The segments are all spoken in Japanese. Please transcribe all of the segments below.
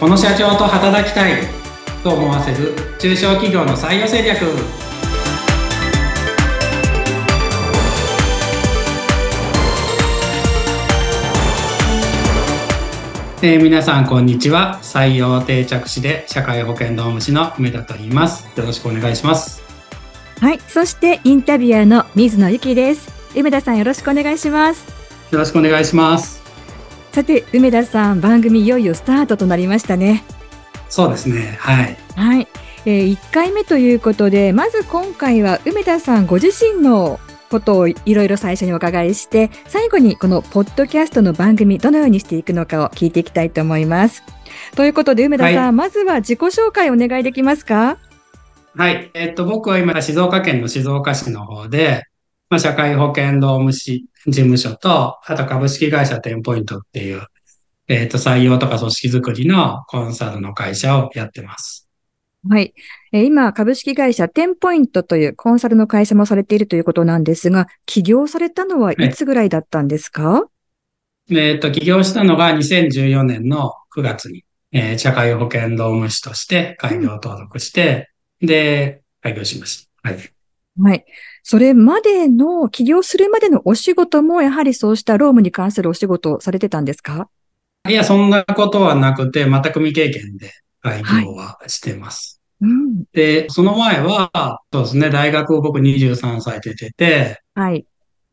この社長と働きたいと思わせる中小企業の採用戦略。えー、皆さんこんにちは。採用定着士で社会保険労務士の梅田と言います。よろしくお願いします。はい。そしてインタビュアーの水野由紀です。梅田さんよろしくお願いします。よろしくお願いしますさて梅田さん番組いよいよスタートとなりましたね。そうですね。はい。はい、えー、1回目ということでまず今回は梅田さんご自身のことをいろいろ最初にお伺いして最後にこのポッドキャストの番組どのようにしていくのかを聞いていきたいと思います。ということで梅田さん、はい、まずは自己紹介お願いできますか？はい。えっと、僕は今、静岡県の静岡市の方で、まあ、社会保険労務士事務所と、あと株式会社テンポイントっていう、えっと、採用とか組織づくりのコンサルの会社をやってます。はい。え今、株式会社テンポイントというコンサルの会社もされているということなんですが、起業されたのはいつぐらいだったんですか、はい、えっ、と、起業したのが2014年の9月に、えー、社会保険労務士として開業登録して、うん、で、開業しました。はい。はい。それまでの、起業するまでのお仕事も、やはりそうした労務に関するお仕事をされてたんですか？いや、そんなことはなくて、全く未経験で開業はしてます。はいうん、で、その前は、そうですね、大学を僕23歳で出てて、はい。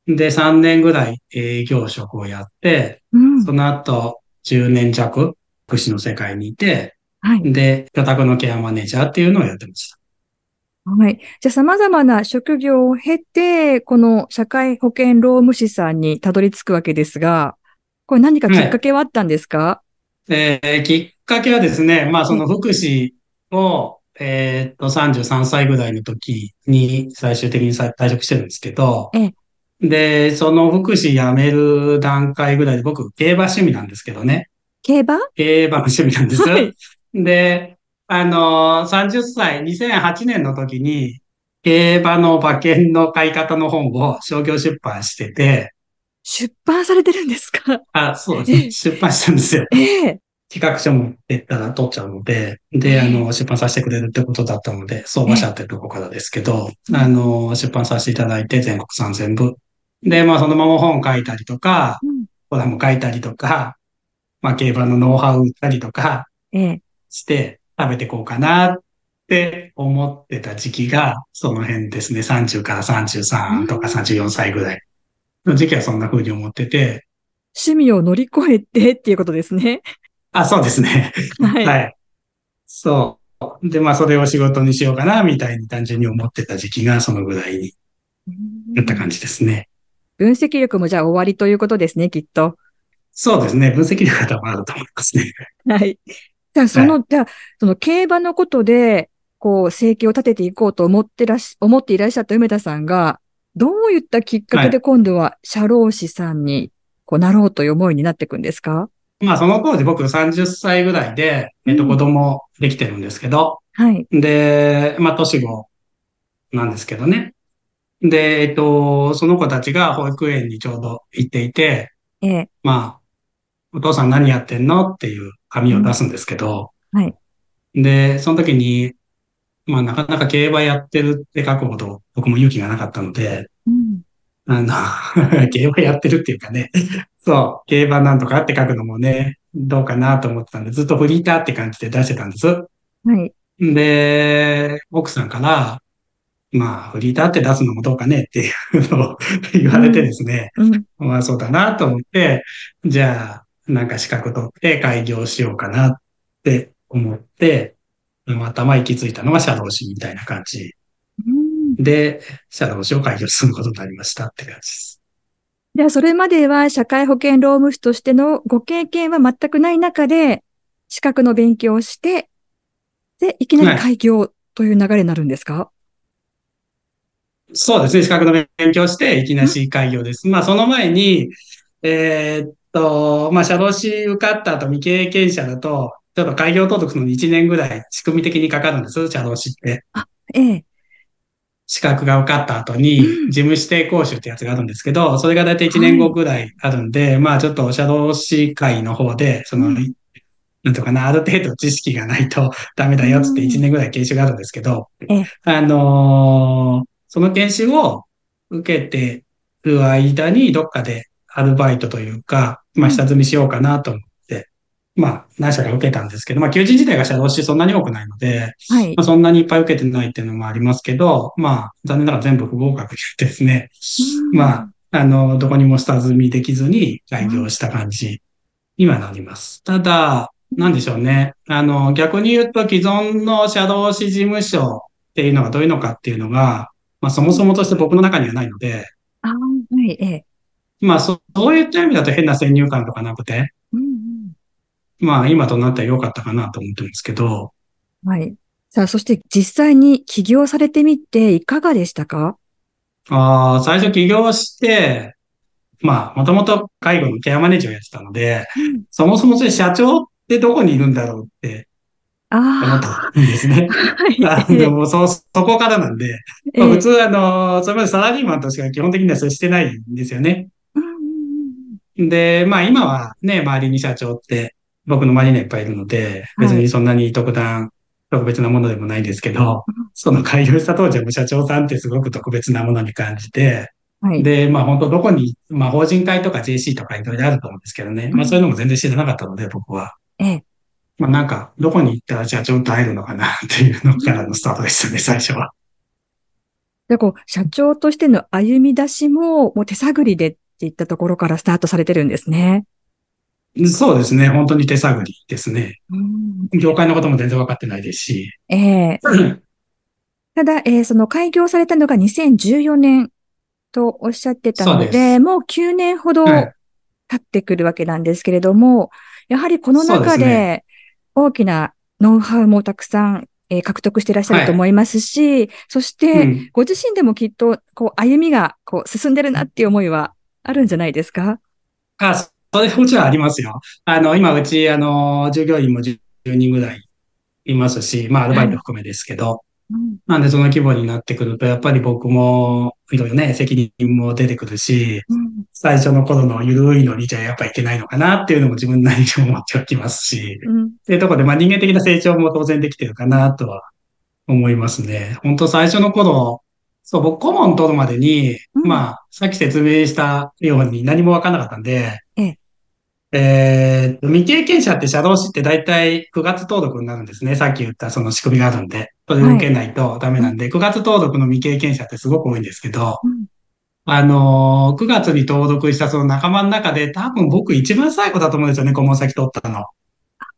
で、3年ぐらい営業職をやって、うん、その後、10年弱、福祉の世界にいて、はい。で、居宅のケアマネージャーっていうのをやってました。はい。じゃあ様々な職業を経て、この社会保険労務士さんにたどり着くわけですが、これ何かきっかけはあったんですか、はい、えー、きっかけはですね、まあその福祉をえー、っと、33歳ぐらいの時に最終的に退職してるんですけど、で、その福祉辞める段階ぐらいで僕、競馬趣味なんですけどね。競馬？競馬の趣味なんです。はい、で、あの、30歳、2008年の時に、競馬の馬券の買い方の本を商業出版してて、出版されてるんですか？あ、そうです。出版したんですよ。ええ。企画書持ってったら取っちゃうので、で、あの、出版させてくれるってことだったので、相場社ってとこからですけど、あの、出版させていただいて全国3000部。で、まあそのまま本書いたりとか、コラム書いたりとか、まあ競馬のノウハウ売ったりとか、して食べていこうかなって思ってた時期が、その辺ですね、30から33とか34歳ぐらいの時期はそんな風に思ってて、趣味を乗り越えてっていうことですね。あ、そうですね。はい。はい。そう。で、まあ、それを仕事にしようかな、みたいに単純に思ってた時期がそのぐらいになった感じですね。分析力もじゃあ終わりということですね、きっと。そうですね。分析力は多分あると思いますね。はい。じゃあ、その、はい、じゃあ、その競馬のことで、こう、生計を立てていこうと思ってらし、思っていらっしゃった梅田さんが、どういったきっかけで今度は社労士さんに、こう、なろうという思いになっていくんですか？まあその当時僕30歳ぐらいで、えっと子供できてるんですけど、はい。で、まあ年後なんですけどね。で、えっと、その子たちが保育園にちょうど行っていて、ええ、まあ、お父さん何やってんの？っていう紙を出すんですけど、はい。で、その時に、まあなかなか競馬やってるって書くほど僕も勇気がなかったので、うん、あの、競馬やってるっていうかね、そう、競馬なんとかって書くのもね、どうかなと思ってたんで、ずっとフリーターって感じで出してたんです。はい。で、奥さんから、まあ、フリーターって出すのもどうかねっていうのを 言われてですね、うん。うん、まあそうだなと思って、じゃあ、なんか資格取って開業しようかなって思って、頭行き着いたのが社労士みたいな感じで、社労士を開業することになりましたって感じです。では、それまでは社会保険労務士としてのご経験は全くない中で、資格の勉強をして、で、いきなり開業という流れになるんですか、はい、そうですね。資格の勉強して、いきなり開業です。まあ、その前に、えー、っと、まあ、社労士受かった後未経験者だと、ちょっと開業登録するのに1年ぐらい仕組み的にかかるんです、社労士って。あ、ええ。資格が受かった後に、事務指定講習ってやつがあるんですけど、それがだいたい1年後ぐらいあるんで、はい、まあちょっと社労士会の方で、その、なんとかな、ある程度知識がないとダメだよっつって1年ぐらい研修があるんですけど、あのー、その研修を受けてる間にどっかでアルバイトというか、まあ下積みしようかなと思って、まあ何社か受けたんですけど、まあ求人自体が社労士そんなに多くないので、はい、まあそんなにいっぱい受けてないっていうのもありますけど、まあ残念ながら全部不合格ですね。まあ、あの、どこにも下積みできずに開業した感じにはなります。ただ、なんでしょうね。あの、逆に言うと既存の社労士事務所っていうのがどういうのかっていうのが、まあそもそもとして僕の中にはないので、あはい、ええ。まあそ、そういった意味だと変な先入観とかなくて、うんうん、まあ今となっては良かったかなと思ってるんですけど。はい。さあ、そして実際に起業されてみていかがでしたか？ああ、最初起業して、まあ、もともと介護のケアマネージャーをやってたので、うん、そもそもそれ社長ってどこにいるんだろうって思ったんですね。はい、でもそ、そこからなんで、まあ、普通あの、それまでサラリーマンとしては基本的には接してないんですよね。で、まあ今はね、周りに社長って僕の周りにはいっぱいいるので、別にそんなに特段特別なものでもないんですけど、その開業した当時は社長さんってすごく特別なものに感じて、はい、で、まあ本当どこに、まあ法人会とか JC とかいろいろあると思うんですけどね、まあそういうのも全然知らなかったので、僕は。ええ。まあなんか、どこに行ったら社長と会えるのかなっていうのからのスタートでしたね、最初は。で、こう、社長としての歩み出しも、もう手探りでっていったところからスタートされてるんですね。そうですね。本当に手探りですね。業界のことも全然分かってないですし。ええー、ただ、えー、その開業されたのが2014年とおっしゃってたので、もう9年ほど経ってくるわけなんですけれども、はい、やはりこの中で大きなノウハウもたくさんえー、獲得していらっしゃると思いますし、はい、そして、ご自身でもきっと、こう、歩みが、こう、進んでるなっていう思いはあるんじゃないですか？あ、それもちろんありますよ。あの、今、うち、あの、従業員も10人ぐらいいますし、まあ、アルバイト含めですけど、うん、なんでその規模になってくると、やっぱり僕も、いろいろね、責任も出てくるし、うん、最初の頃の緩いのにじゃやっぱいけないのかなっていうのも自分なりに思っておきますし、うん、っていうところで、まあ人間的な成長も当然できてるかなとは思いますね。本当最初の頃、そう、僕顧問取るまでに、まあ、さっき説明したように何もわかんなかったんで、えー、未経験者って社労士って大体9月登録になるんですね。さっき言ったその仕組みがあるんで。それ受けないとダメなんで、はい、9月登録の未経験者ってすごく多いんですけど、うん、あのー、9月に登録したその仲間の中で多分僕一番最後だと思うんですよね、顧問先取ったの。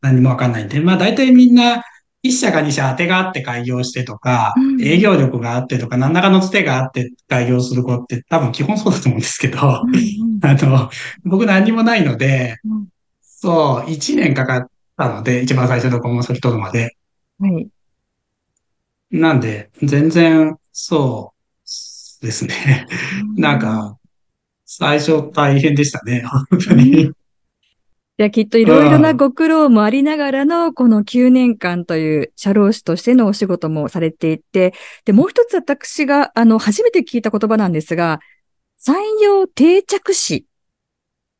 何もわかんないんで。まあ大体みんな一社か二社当てがあって開業してとか、うん、営業力があってとか、何らかのつてがあって開業する子って多分基本そうだと思うんですけど、うん、あの、僕何もないので、うん、そう、一年かかったので、一番最初の顧問先取るまで。はい。なんで、全然、そうですね。なんか、最初大変でしたね、本当に。じゃきっといろいろなご苦労もありながらの、この9年間という社労士としてのお仕事もされていて、で、もう一つ私が、あの、初めて聞いた言葉なんですが、採用定着士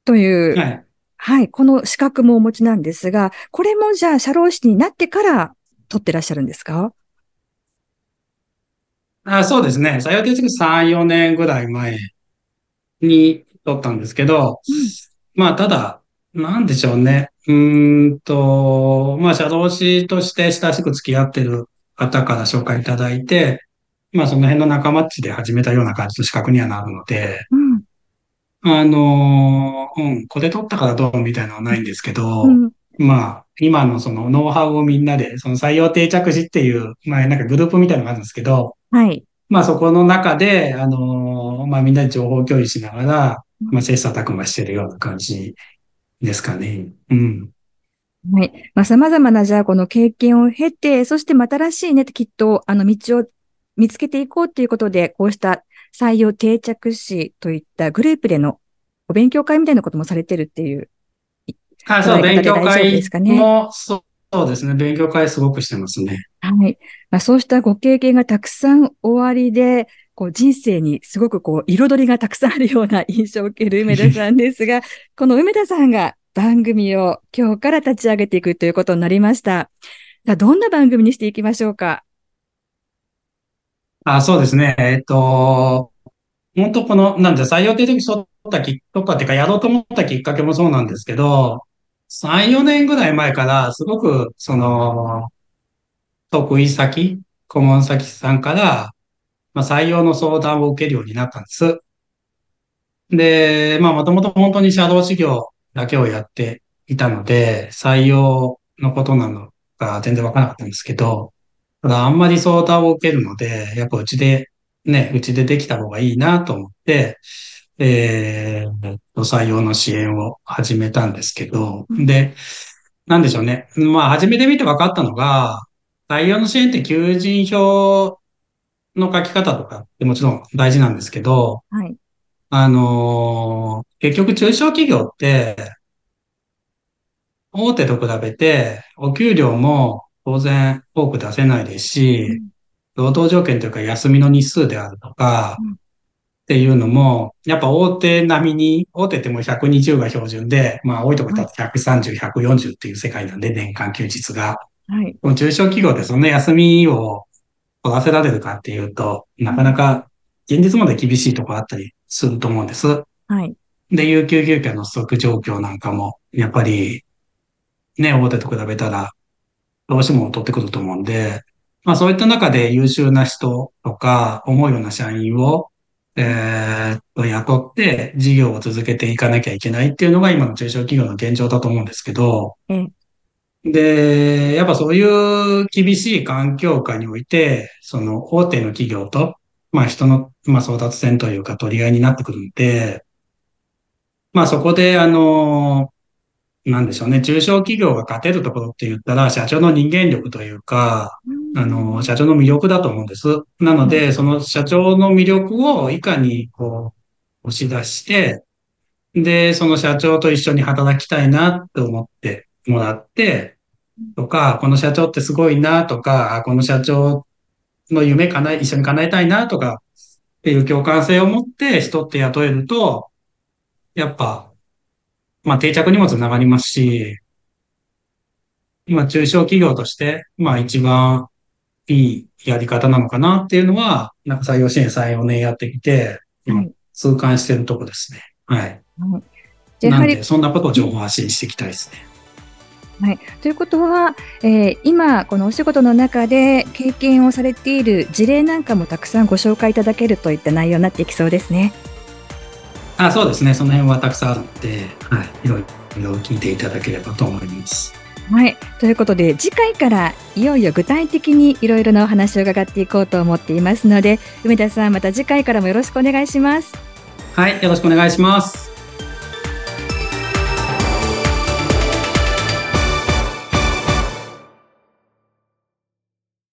という、はい、はい、この資格もお持ちなんですが、これもじゃあ社労士になってから取ってらっしゃるんですか？あそうですね。採用定着士3、4年ぐらい前に取ったんですけど、うん、まあ、ただ、なんでしょうね。うんと、まあ、社労士として親しく付き合ってる方から紹介いただいて、まあ、その辺の仲間っちで始めたような感じの資格にはなるので、うん、あの、うん、これ取ったからどうみたいなのはないんですけど、うん、まあ、今のそのノウハウをみんなで、その採用定着士っていう、まあ、なんかグループみたいなのがあるんですけど、はい。まあ、そこの中で、あの、まあ、みんなで情報共有しながら、まあ、切磋琢磨してるような感じですかね。うん。はい。まあ、様々な、じゃあ、この経験を経て、そしてまた新しいね、きっと、あの、道を見つけていこうということで、こうした採用定着士といったグループでのお勉強会みたいなこともされてるっていう。あ、そう、勉強会も、そうですね。勉強会すごくしてますね。はい。まあ、そうしたご経験がたくさんおありで、こう人生にすごくこう彩りがたくさんあるような印象を受ける梅田さんですが、この梅田さんが番組を今日から立ち上げていくということになりました。さあ、どんな番組にしていきましょうか？あ、そうですね。えっと、本当この、なんで採用って時取ったきとかっていうか、やろうと思ったきっかけもそうなんですけど、3、4年ぐらい前から、すごく、その、得意先、顧問先さんから、まあ、採用の相談を受けるようになったんです。で、まあ、もともと本当に社労事業だけをやっていたので、採用のことなのが全然わからなかったんですけど、ただあんまり相談を受けるので、やっぱうちで、ね、うちでできた方がいいなと思って、えー、採用の支援を始めたんですけど、で、なんでしょうね。まあ、初めて見て分かったのが、採用の支援って求人票の書き方とかってもちろん大事なんですけど、はい、あのー、結局中小企業って、大手と比べて、お給料も当然多く出せないですし、労働条件というか休みの日数であるとか、っていうのも、やっぱ大手並みに、大手ってもう120が標準で、まあ多いところだと130、140っていう世界なんで、年間休日が。はい。中小企業でそんな休みを取らせられるかっていうと、なかなか現実まで厳しいところあったりすると思うんです。はい。で、有給休暇の不足状況なんかも、やっぱり、ね、大手と比べたら、どうしても取ってくると思うんで、まあそういった中で優秀な人とか、思うような社員をえー、と、雇って事業を続けていかなきゃいけないっていうのが今の中小企業の現状だと思うんですけど、うん、で、やっぱそういう厳しい環境下において、その大手の企業と、まあ人の、まあ争奪戦というか取り合いになってくるんで、まあそこであの、なんでしょうね、中小企業が勝てるところって言ったら、社長の人間力というか、あの、社長の魅力だと思うんです。なので、その社長の魅力をいかにこう、押し出して、で、その社長と一緒に働きたいなって思ってもらって、とか、この社長ってすごいなとか、この社長の夢かな、一緒に叶えたいなとか、っていう共感性を持って人って雇えると、やっぱ、まあ定着にもつながりますし、今中小企業として、まあ一番いいやり方なのかなっていうのは、なんか採用支援3、4年やってきて、はい、痛感してるとこですね。はい。はい、なんで、そんなことを情報発信していきたいですね。はい、ということは、えー、今、このお仕事の中で経験をされている事例なんかもたくさんご紹介いただけるといった内容になっていきそうですね。あそうですね、その辺はたくさんあるので、はい、いろいろ聞いていただければと思います。はい。ということで、次回からいよいよ具体的にいろいろなお話を伺っていこうと思っていますので、梅田さん、また次回からもよろしくお願いします。はい。よろしくお願いします。